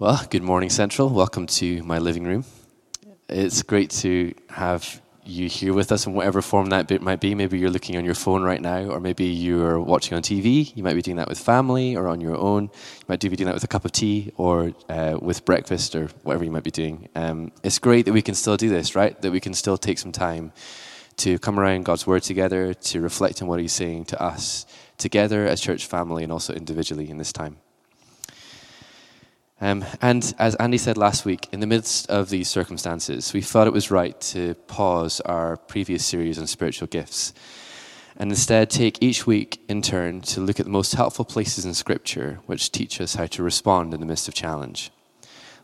Well, good morning, Central. Welcome to my living room. It's great to have you here with us in whatever form that bit might be. Maybe you're looking on your phone right now, or maybe you're watching on TV. You might be doing that with family or on your own. You might be doing that with a cup of tea or uh, with breakfast or whatever you might be doing. Um, it's great that we can still do this, right? That we can still take some time to come around God's Word together, to reflect on what He's saying to us together as church family and also individually in this time. Um, and as Andy said last week, in the midst of these circumstances, we thought it was right to pause our previous series on spiritual gifts and instead take each week in turn to look at the most helpful places in Scripture which teach us how to respond in the midst of challenge.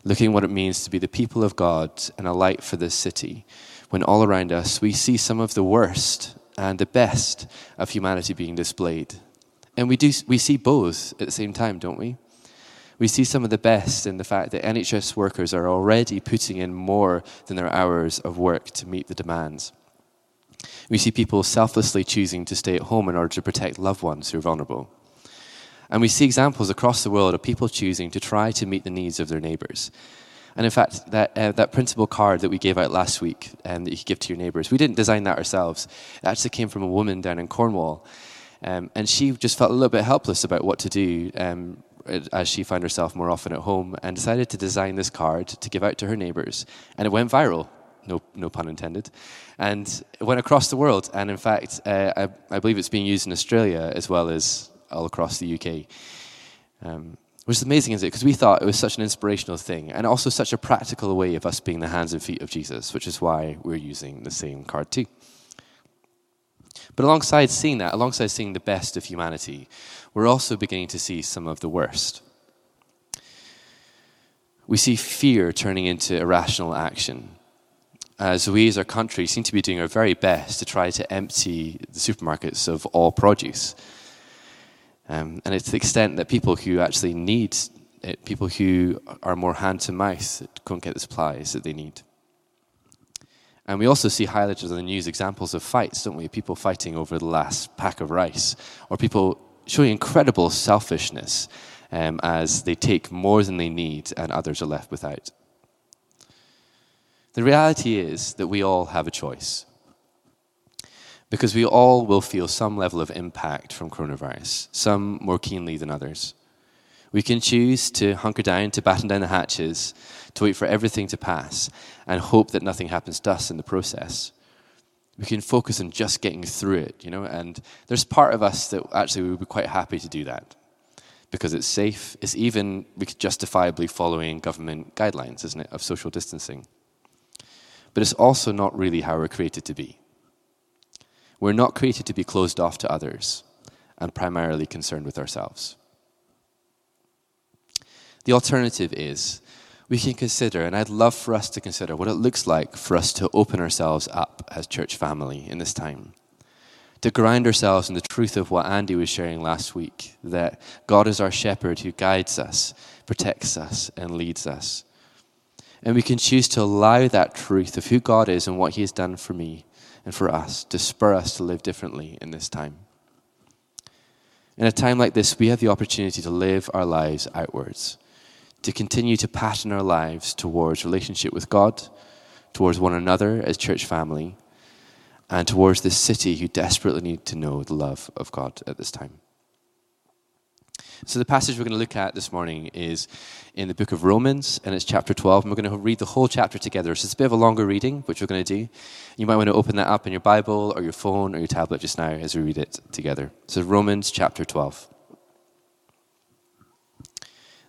Looking what it means to be the people of God and a light for this city, when all around us we see some of the worst and the best of humanity being displayed. And we, do, we see both at the same time, don't we? We see some of the best in the fact that NHS workers are already putting in more than their hours of work to meet the demands. We see people selflessly choosing to stay at home in order to protect loved ones who are vulnerable. And we see examples across the world of people choosing to try to meet the needs of their neighbors. And in fact, that, uh, that principle card that we gave out last week um, that you could give to your neighbors, we didn't design that ourselves. It actually came from a woman down in Cornwall. Um, and she just felt a little bit helpless about what to do um, as she found herself more often at home and decided to design this card to give out to her neighbors. And it went viral, no, no pun intended. And it went across the world. And in fact, uh, I, I, believe it's being used in Australia as well as all across the UK. Um, which is amazing, isn't it? Because we thought it was such an inspirational thing and also such a practical way of us being the hands and feet of Jesus, which is why we're using the same card too. But alongside seeing that, alongside seeing the best of humanity, we're also beginning to see some of the worst. We see fear turning into irrational action as we as our country seem to be doing our very best to try to empty the supermarkets of all produce. Um, and it's the extent that people who actually need it, people who are more hand to mouth, can't get the supplies that they need. And we also see highlighted in the news examples of fights, don't we? People fighting over the last pack of rice, or people showing incredible selfishness um, as they take more than they need and others are left without. The reality is that we all have a choice. Because we all will feel some level of impact from coronavirus, some more keenly than others. We can choose to hunker down, to batten down the hatches, to wait for everything to pass, and hope that nothing happens to us in the process we can focus on just getting through it, you know. And there's part of us that actually we would be quite happy to do that because it's safe. It's even we could justifiably following government guidelines, isn't it, of social distancing. But it's also not really how we're created to be. We're not created to be closed off to others and primarily concerned with ourselves. The alternative is we can consider, and I'd love for us to consider, what it looks like for us to open ourselves up as church family in this time. To ground ourselves in the truth of what Andy was sharing last week that God is our shepherd who guides us, protects us, and leads us. And we can choose to allow that truth of who God is and what He has done for me and for us to spur us to live differently in this time. In a time like this, we have the opportunity to live our lives outwards to continue to pattern our lives towards relationship with God, towards one another as church family, and towards this city who desperately need to know the love of God at this time. So, the passage we're going to look at this morning is in the book of Romans, and it's chapter 12, and we're going to read the whole chapter together. So, it's a bit of a longer reading, which we're going to do. You might want to open that up in your Bible or your phone or your tablet just now as we read it together. So, Romans chapter 12.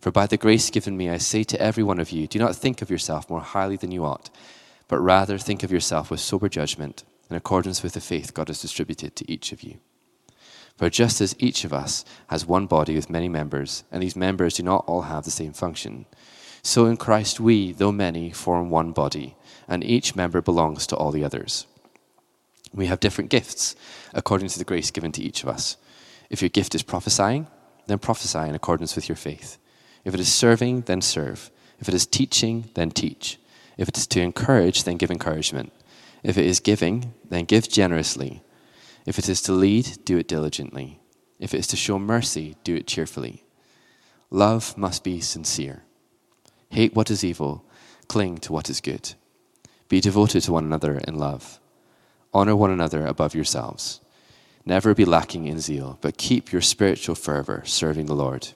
For by the grace given me, I say to every one of you, do not think of yourself more highly than you ought, but rather think of yourself with sober judgment, in accordance with the faith God has distributed to each of you. For just as each of us has one body with many members, and these members do not all have the same function, so in Christ we, though many, form one body, and each member belongs to all the others. We have different gifts according to the grace given to each of us. If your gift is prophesying, then prophesy in accordance with your faith. If it is serving, then serve. If it is teaching, then teach. If it is to encourage, then give encouragement. If it is giving, then give generously. If it is to lead, do it diligently. If it is to show mercy, do it cheerfully. Love must be sincere. Hate what is evil, cling to what is good. Be devoted to one another in love. Honor one another above yourselves. Never be lacking in zeal, but keep your spiritual fervor serving the Lord.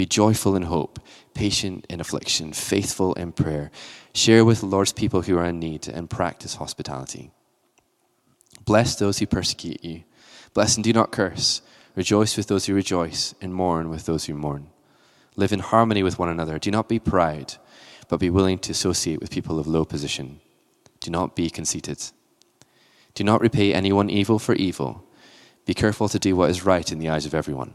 Be joyful in hope, patient in affliction, faithful in prayer. Share with the Lord's people who are in need, and practice hospitality. Bless those who persecute you. Bless and do not curse. Rejoice with those who rejoice, and mourn with those who mourn. Live in harmony with one another. Do not be proud, but be willing to associate with people of low position. Do not be conceited. Do not repay anyone evil for evil. Be careful to do what is right in the eyes of everyone.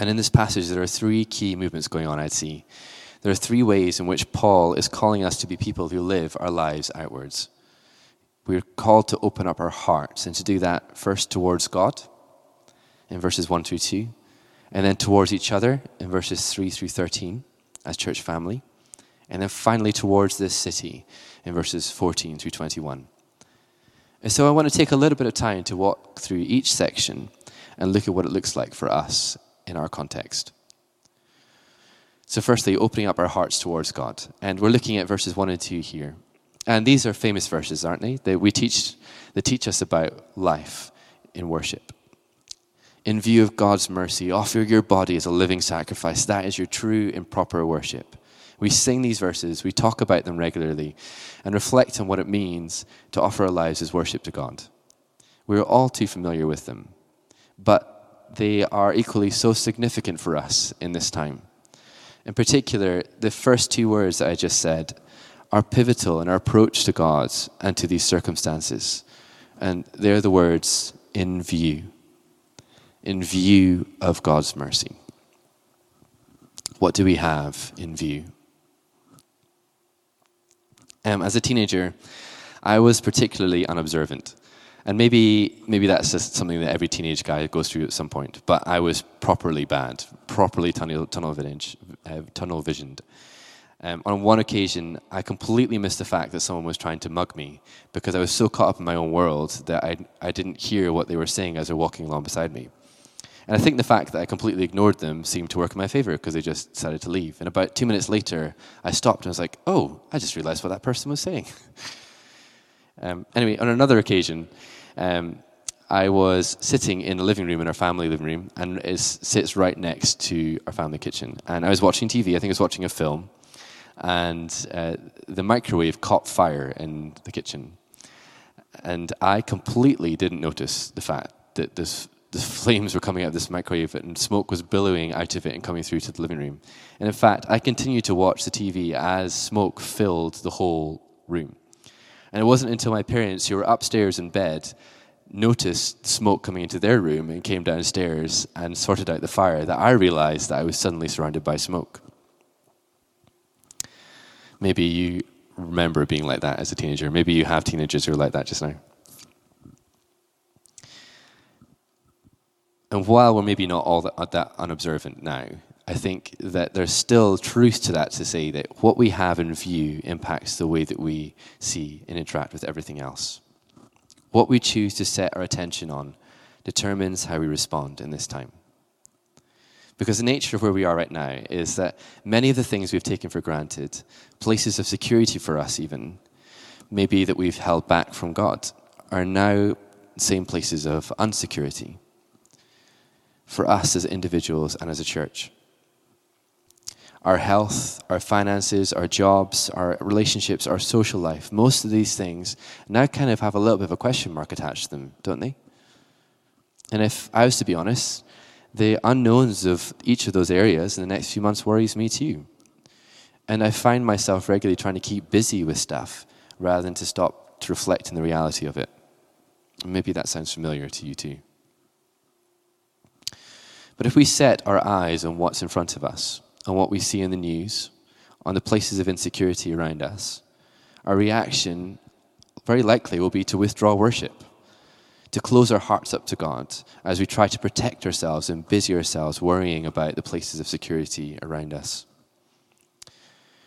And in this passage, there are three key movements going on, I'd see. There are three ways in which Paul is calling us to be people who live our lives outwards. We're called to open up our hearts and to do that first towards God in verses 1 through 2, and then towards each other in verses 3 through 13 as church family, and then finally towards this city in verses 14 through 21. And so I want to take a little bit of time to walk through each section and look at what it looks like for us in our context. So, firstly, opening up our hearts towards God. And we're looking at verses 1 and 2 here. And these are famous verses, aren't they? They, we teach, they teach us about life in worship. In view of God's mercy, offer your body as a living sacrifice. That is your true and proper worship. We sing these verses, we talk about them regularly, and reflect on what it means to offer our lives as worship to God. We're all too familiar with them, but they are equally so significant for us in this time. In particular, the first two words that I just said are pivotal in our approach to God and to these circumstances. And they're the words in view, in view of God's mercy. What do we have in view? Um, as a teenager, I was particularly unobservant. And maybe, maybe that's just something that every teenage guy goes through at some point. But I was properly bad, properly tunnel, tunnel, visioned, uh, tunnel visioned. Um, on one occasion, I completely missed the fact that someone was trying to mug me because I was so caught up in my own world that I, I didn't hear what they were saying as they're walking along beside me. And I think the fact that I completely ignored them seemed to work in my favor because they just decided to leave. And about two minutes later, I stopped and was like, oh, I just realized what that person was saying. um, anyway, on another occasion, um, I was sitting in the living room in our family living room, and it sits right next to our family kitchen. And I was watching TV. I think I was watching a film, and uh, the microwave caught fire in the kitchen. And I completely didn't notice the fact that this the flames were coming out of this microwave and smoke was billowing out of it and coming through to the living room. And in fact, I continued to watch the TV as smoke filled the whole room. And it wasn't until my parents, who were upstairs in bed, noticed smoke coming into their room and came downstairs and sorted out the fire that I realized that I was suddenly surrounded by smoke. Maybe you remember being like that as a teenager. Maybe you have teenagers who are like that just now. And while we're maybe not all that, that, unobservant now, I think that there's still truth to that to say that what we have in view impacts the way that we see and interact with everything else. What we choose to set our attention on determines how we respond in this time. Because the nature of where we are right now is that many of the things we've taken for granted, places of security for us even, maybe that we've held back from God, are now same places of unsecurity for us as individuals and as a church. Our health, our finances, our jobs, our relationships, our social life, most of these things now kind of have a little bit of a question mark attached to them, don't they? And if I was to be honest, the unknowns of each of those areas in the next few months worries me too. And I find myself regularly trying to keep busy with stuff rather than to stop to reflect on the reality of it. Maybe that sounds familiar to you too. But if we set our eyes on what's in front of us, on what we see in the news, on the places of insecurity around us, our reaction very likely will be to withdraw worship, to close our hearts up to God as we try to protect ourselves and busy ourselves worrying about the places of security around us.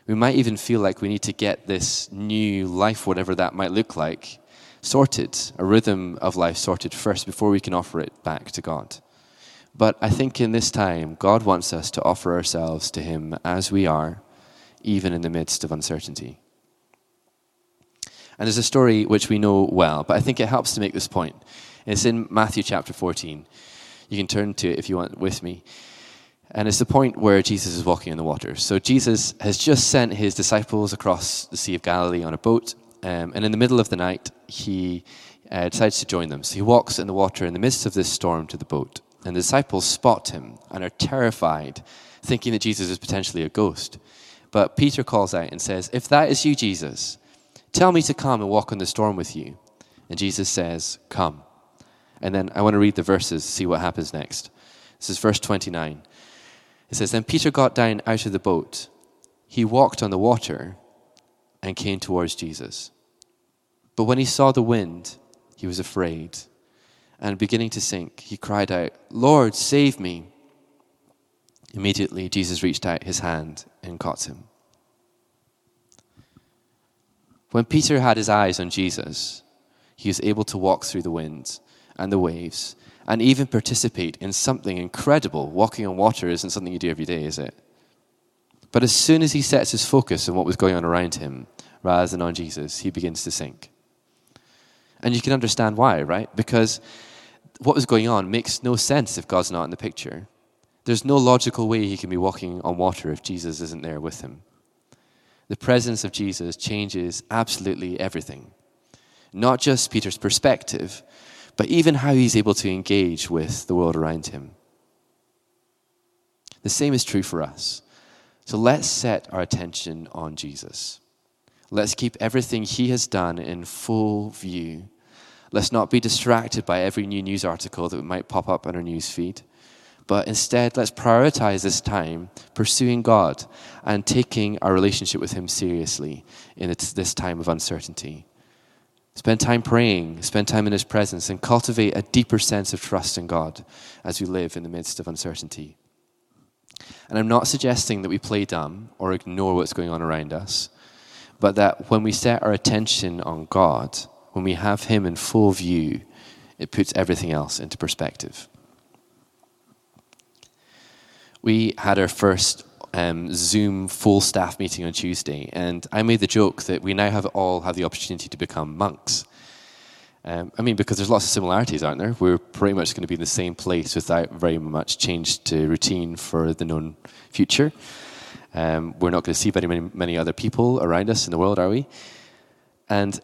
We might even feel like we need to get this new life, whatever that might look like, sorted, a rhythm of life sorted first before we can offer it back to God. But I think in this time, God wants us to offer ourselves to Him as we are, even in the midst of uncertainty. And there's a story which we know well, but I think it helps to make this point. It's in Matthew chapter 14. You can turn to it if you want with me. And it's the point where Jesus is walking on the water. So Jesus has just sent his disciples across the Sea of Galilee on a boat. Um, and in the middle of the night, he uh, decides to join them. So he walks in the water in the midst of this storm to the boat. And the disciples spot him and are terrified, thinking that Jesus is potentially a ghost. But Peter calls out and says, If that is you, Jesus, tell me to come and walk on the storm with you. And Jesus says, Come. And then I want to read the verses, see what happens next. This is verse 29. It says, Then Peter got down out of the boat. He walked on the water and came towards Jesus. But when he saw the wind, he was afraid and beginning to sink, he cried out, Lord, save me. Immediately, Jesus reached out his hand and caught him. When Peter had his eyes on Jesus, he was able to walk through the winds and the waves and even participate in something incredible. Walking on water isn't something you do every day, is it? But as soon as he sets his focus on what was going on around him rather than on Jesus, he begins to sink. And you can understand why, right? Because what was going on makes no sense if God's not in the picture. There's no logical way he can be walking on water if Jesus isn't there with him. The presence of Jesus changes absolutely everything. Not just Peter's perspective, but even how he's able to engage with the world around him. The same is true for us. So let's set our attention on Jesus. Let's keep everything he has done in full view Let's not be distracted by every new news article that might pop up on our news feed. But instead, let's prioritize this time pursuing God and taking our relationship with Him seriously in this time of uncertainty. Spend time praying, spend time in His presence, and cultivate a deeper sense of trust in God as we live in the midst of uncertainty. And I'm not suggesting that we play dumb or ignore what's going on around us, but that when we set our attention on God, when we have Him in full view, it puts everything else into perspective. We had our first um, Zoom full staff meeting on Tuesday, and I made the joke that we now have all have the opportunity to become monks. Um, I mean, because there's lots of similarities, aren't there? We're pretty much going to be in the same place without very much change to routine for the known future. Um, we're not going to see very many, many other people around us in the world, are we? And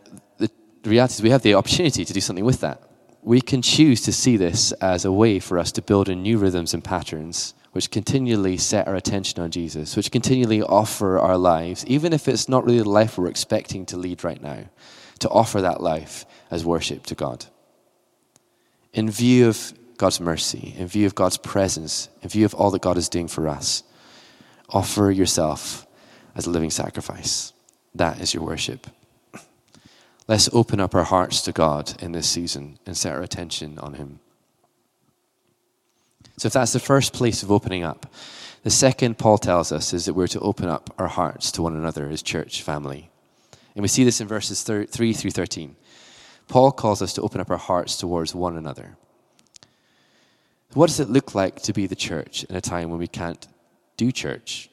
the reality is we have the opportunity to do something with that. We can choose to see this as a way for us to build in new rhythms and patterns which continually set our attention on Jesus, which continually offer our lives, even if it's not really the life we're expecting to lead right now, to offer that life as worship to God. In view of God's mercy, in view of God's presence, in view of all that God is doing for us, offer yourself as a living sacrifice. That is your worship. Let's open up our hearts to God in this season and set our attention on Him. So, if that's the first place of opening up, the second Paul tells us is that we're to open up our hearts to one another as church family. And we see this in verses 3 through 13. Paul calls us to open up our hearts towards one another. What does it look like to be the church in a time when we can't do church?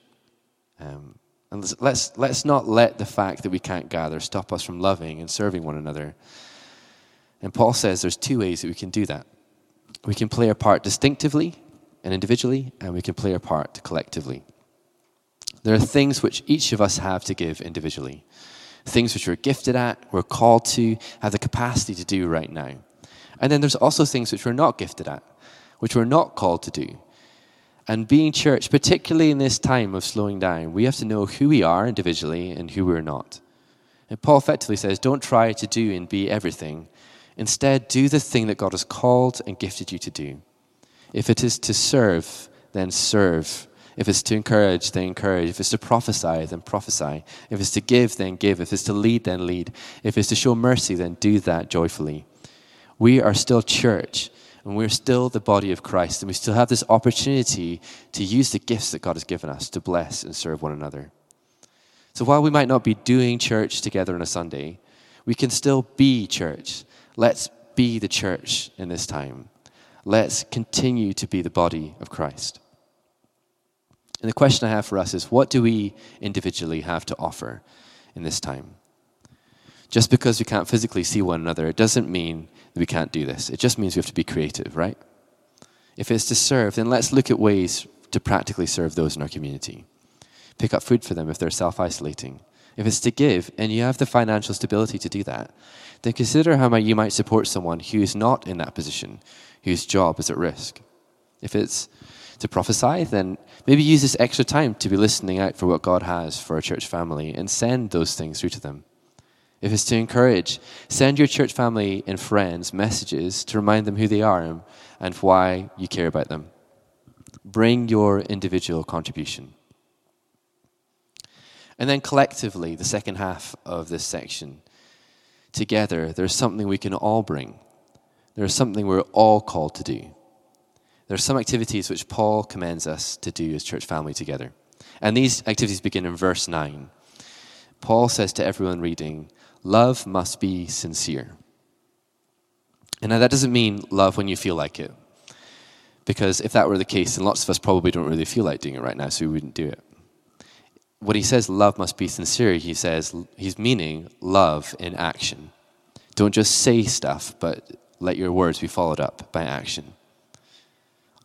Um, and let's, let's not let the fact that we can't gather stop us from loving and serving one another. And Paul says there's two ways that we can do that. We can play our part distinctively and individually, and we can play our part collectively. There are things which each of us have to give individually, things which we're gifted at, we're called to, have the capacity to do right now. And then there's also things which we're not gifted at, which we're not called to do. And being church, particularly in this time of slowing down, we have to know who we are individually and who we're not. And Paul effectively says, don't try to do and be everything. Instead, do the thing that God has called and gifted you to do. If it is to serve, then serve. If it's to encourage, then encourage. If it's to prophesy, then prophesy. If it's to give, then give. If it's to lead, then lead. If it's to show mercy, then do that joyfully. We are still church, and we're still the body of Christ, and we still have this opportunity to use the gifts that God has given us to bless and serve one another. So while we might not be doing church together on a Sunday, we can still be church. Let's be the church in this time. Let's continue to be the body of Christ. And the question I have for us is what do we individually have to offer in this time? Just because we can't physically see one another, it doesn't mean we can't do this. It just means we have to be creative, right? If it's to serve, then let's look at ways to practically serve those in our community. Pick up food for them if they're self isolating. If it's to give and you have the financial stability to do that, then consider how you might support someone who is not in that position, whose job is at risk. If it's to prophesy, then maybe use this extra time to be listening out for what God has for a church family and send those things through to them. If it's to encourage, send your church family and friends messages to remind them who they are and why you care about them. Bring your individual contribution. And then collectively, the second half of this section, together, there's something we can all bring. There's something we're all called to do there are some activities which Paul commends us to do as church family together. And these activities begin in verse 9. Paul says to everyone reading, Love must be sincere. And now that doesn't mean love when you feel like it. Because if that were the case, then lots of us probably don't really feel like doing it right now, so we wouldn't do it. When he says love must be sincere, he says he's meaning love in action. Don't just say stuff, but let your words be followed up by action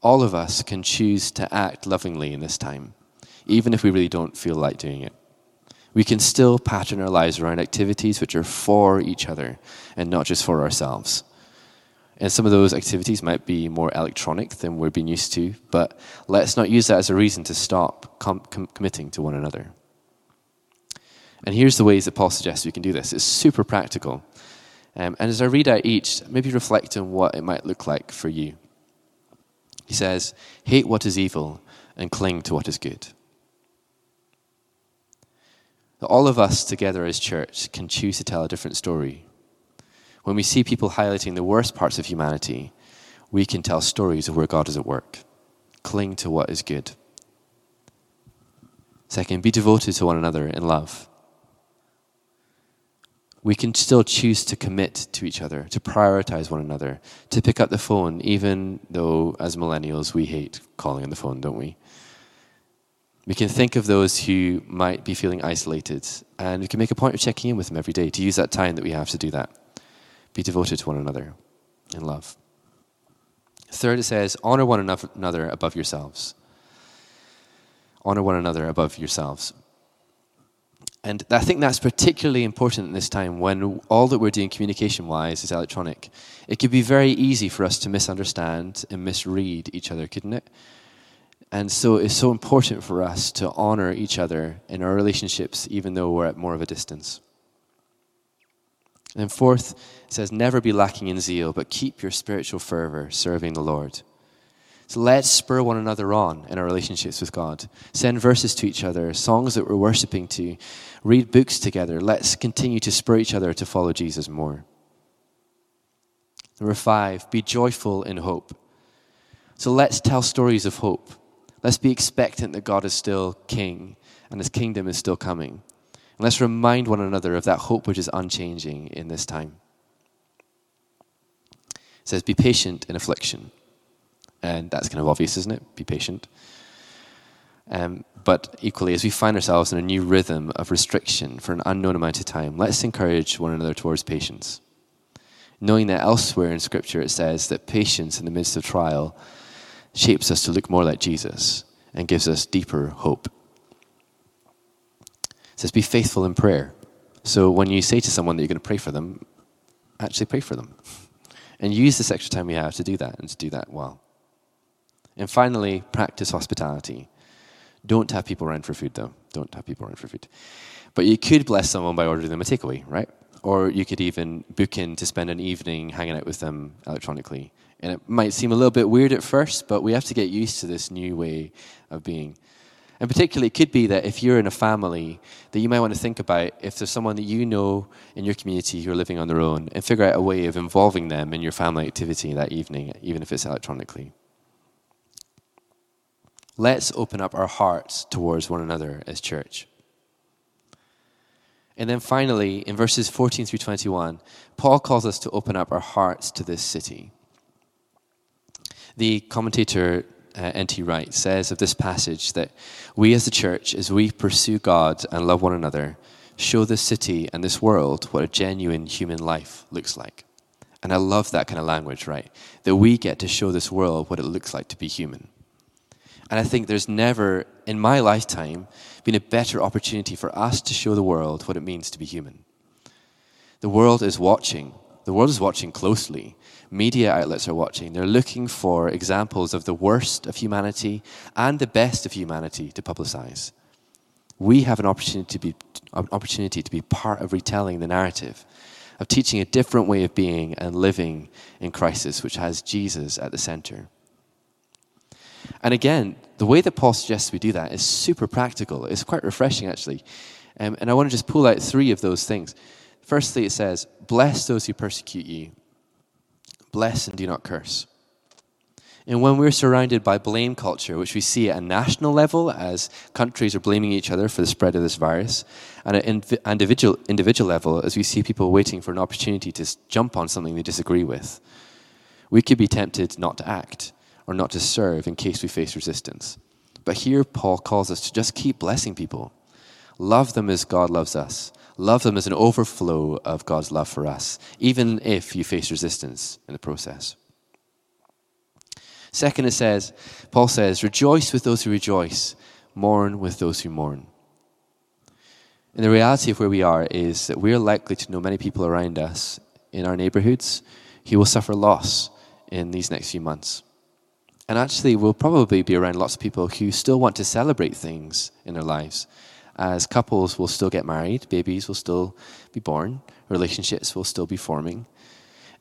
all of us can choose to act lovingly in this time, even if we really don't feel like doing it. We can still pattern our lives around activities which are for each other and not just for ourselves. And some of those activities might be more electronic than we've been used to, but let's not use that as a reason to stop com- com- committing to one another. And here's the ways that Paul suggests we can do this. It's super practical. Um, and as I read out each, maybe reflect on what it might look like for you. He says, Hate what is evil and cling to what is good. All of us together as church can choose to tell a different story. When we see people highlighting the worst parts of humanity, we can tell stories of where God is at work. Cling to what is good. Second, be devoted to one another in love we can still choose to commit to each other, to prioritize one another, to pick up the phone, even though as millennials we hate calling on the phone, don't we? We can think of those who might be feeling isolated, and we can make a point of checking in with them every day to use that time that we have to do that. Be devoted to one another in love. Third, it says, honor one another above yourselves. Honor one another above yourselves. And I think that's particularly important in this time when all that we're doing communication wise is electronic. It could be very easy for us to misunderstand and misread each other, couldn't it? And so it's so important for us to honor each other in our relationships, even though we're at more of a distance. And fourth, it says, never be lacking in zeal, but keep your spiritual fervor serving the Lord. So let's spur one another on in our relationships with God. Send verses to each other, songs that we're worshiping to, read books together. Let's continue to spur each other to follow Jesus more. Number five, be joyful in hope. So let's tell stories of hope. Let's be expectant that God is still king and his kingdom is still coming. And let's remind one another of that hope which is unchanging in this time. It says, Be patient in affliction. And that's kind of obvious, isn't it? Be patient. Um, but equally, as we find ourselves in a new rhythm of restriction for an unknown amount of time, let's encourage one another towards patience. Knowing that elsewhere in Scripture it says that patience in the midst of trial shapes us to look more like Jesus and gives us deeper hope. It says, be faithful in prayer. So when you say to someone that you're going to pray for them, actually pray for them. And use this extra time we have to do that and to do that well. And finally, practice hospitality. Don't have people around for food, though. Don't have people around for food. But you could bless someone by ordering them a takeaway, right? Or you could even book in to spend an evening hanging out with them electronically. And it might seem a little bit weird at first, but we have to get used to this new way of being. And particularly, it could be that if you're in a family, that you might want to think about if there's someone that you know in your community who are living on their own, and figure out a way of involving them in your family activity that evening, even if it's electronically. Let's open up our hearts towards one another as church. And then finally, in verses 14 through 21, Paul calls us to open up our hearts to this city. The commentator uh, N.T. Wright says of this passage that we as the church, as we pursue God and love one another, show this city and this world what a genuine human life looks like. And I love that kind of language, right? That we get to show this world what it looks like to be human. And I think there's never, in my lifetime, been a better opportunity for us to show the world what it means to be human. The world is watching. The world is watching closely. Media outlets are watching. They're looking for examples of the worst of humanity and the best of humanity to publicize. We have an opportunity to be, an opportunity to be part of retelling the narrative, of teaching a different way of being and living in crisis, which has Jesus at the center. And again, the way that Paul suggests we do that is super practical. It's quite refreshing, actually. Um, and I want to just pull out three of those things. Firstly, it says, Bless those who persecute you, bless and do not curse. And when we're surrounded by blame culture, which we see at a national level as countries are blaming each other for the spread of this virus, and at an individual, individual level as we see people waiting for an opportunity to jump on something they disagree with, we could be tempted not to act or not to serve in case we face resistance. But here, Paul calls us to just keep blessing people. Love them as God loves us. Love them as an overflow of God's love for us, even if you face resistance in the process. Second, it says, Paul says, rejoice with those who rejoice, mourn with those who mourn. And the reality of where we are is that we're likely to know many people around us in our neighborhoods who will suffer loss in these next few months. And actually, we'll probably be around lots of people who still want to celebrate things in their lives. As couples will still get married, babies will still be born, relationships will still be forming.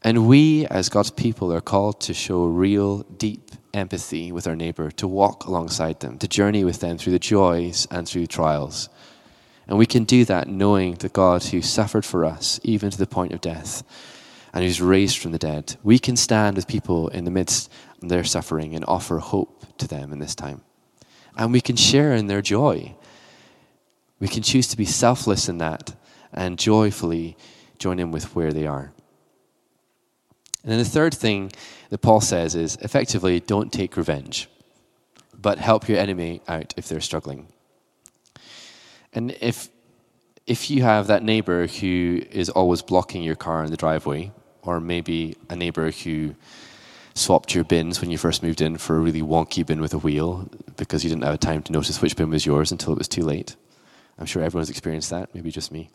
And we, as God's people, are called to show real, deep empathy with our neighbor, to walk alongside them, to journey with them through the joys and through trials. And we can do that knowing the God who suffered for us, even to the point of death, and who's raised from the dead. We can stand with people in the midst of their suffering and offer hope to them in this time. And we can share in their joy. We can choose to be selfless in that and joyfully join in with where they are. And then the third thing that Paul says is effectively don't take revenge, but help your enemy out if they're struggling. And if if you have that neighbor who is always blocking your car in the driveway, or maybe a neighbor who swapped your bins when you first moved in for a really wonky bin with a wheel because you didn't have time to notice which bin was yours until it was too late. I'm sure everyone's experienced that, maybe just me.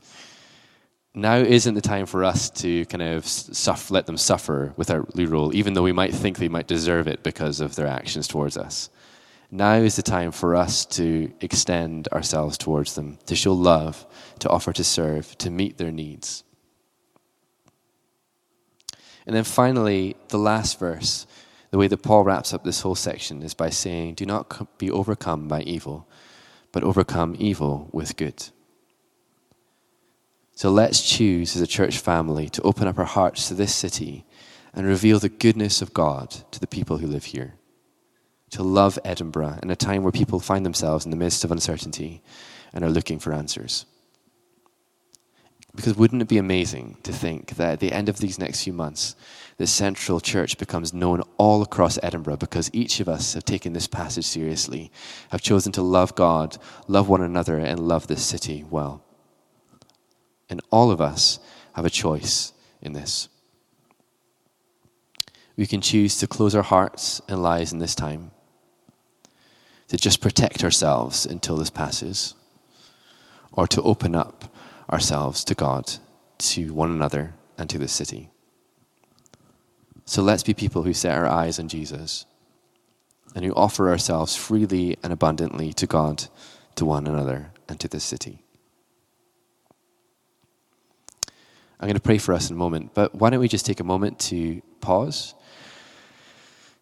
Now isn't the time for us to kind of let them suffer without rule, even though we might think they might deserve it because of their actions towards us. Now is the time for us to extend ourselves towards them, to show love, to offer to serve, to meet their needs. And then finally, the last verse, the way that Paul wraps up this whole section is by saying, Do not be overcome by evil, but overcome evil with good. So let's choose as a church family to open up our hearts to this city and reveal the goodness of God to the people who live here. To love Edinburgh in a time where people find themselves in the midst of uncertainty and are looking for answers. Because wouldn't it be amazing to think that at the end of these next few months, the central church becomes known all across Edinburgh because each of us have taken this passage seriously, have chosen to love God, love one another, and love this city well. And all of us have a choice in this. We can choose to close our hearts and lives in this time, to just protect ourselves until this passes or to open up ourselves to God, to one another, and to the city. So let's be people who set our eyes on Jesus and who offer ourselves freely and abundantly to God, to one another, and to the city. I'm going to pray for us in a moment, but why don't we just take a moment to pause,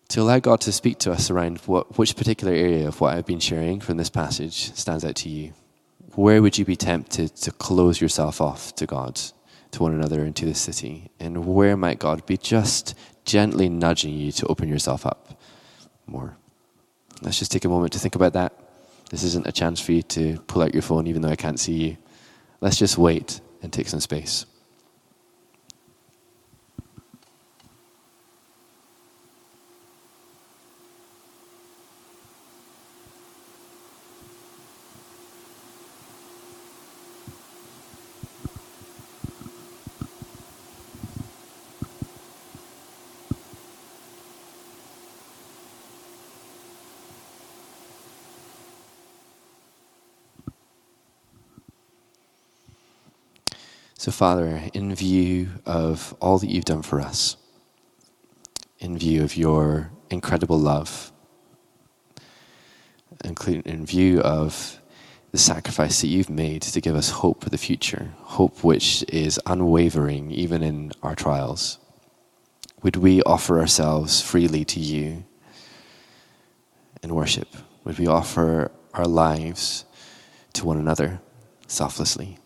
to allow God to speak to us around what, which particular area of what I've been sharing from this passage stands out to you? Where would you be tempted to close yourself off to God, to one another, and to the city? And where might God be just gently nudging you to open yourself up more? Let's just take a moment to think about that. This isn't a chance for you to pull out your phone, even though I can't see you. Let's just wait and take some space. So, Father, in view of all that you've done for us, in view of your incredible love, including in view of the sacrifice that you've made to give us hope for the future, hope which is unwavering even in our trials, would we offer ourselves freely to you in worship? Would we offer our lives to one another selflessly?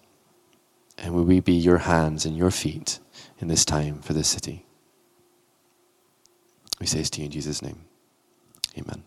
And will we be your hands and your feet in this time for this city? We say this to you in Jesus' name. Amen.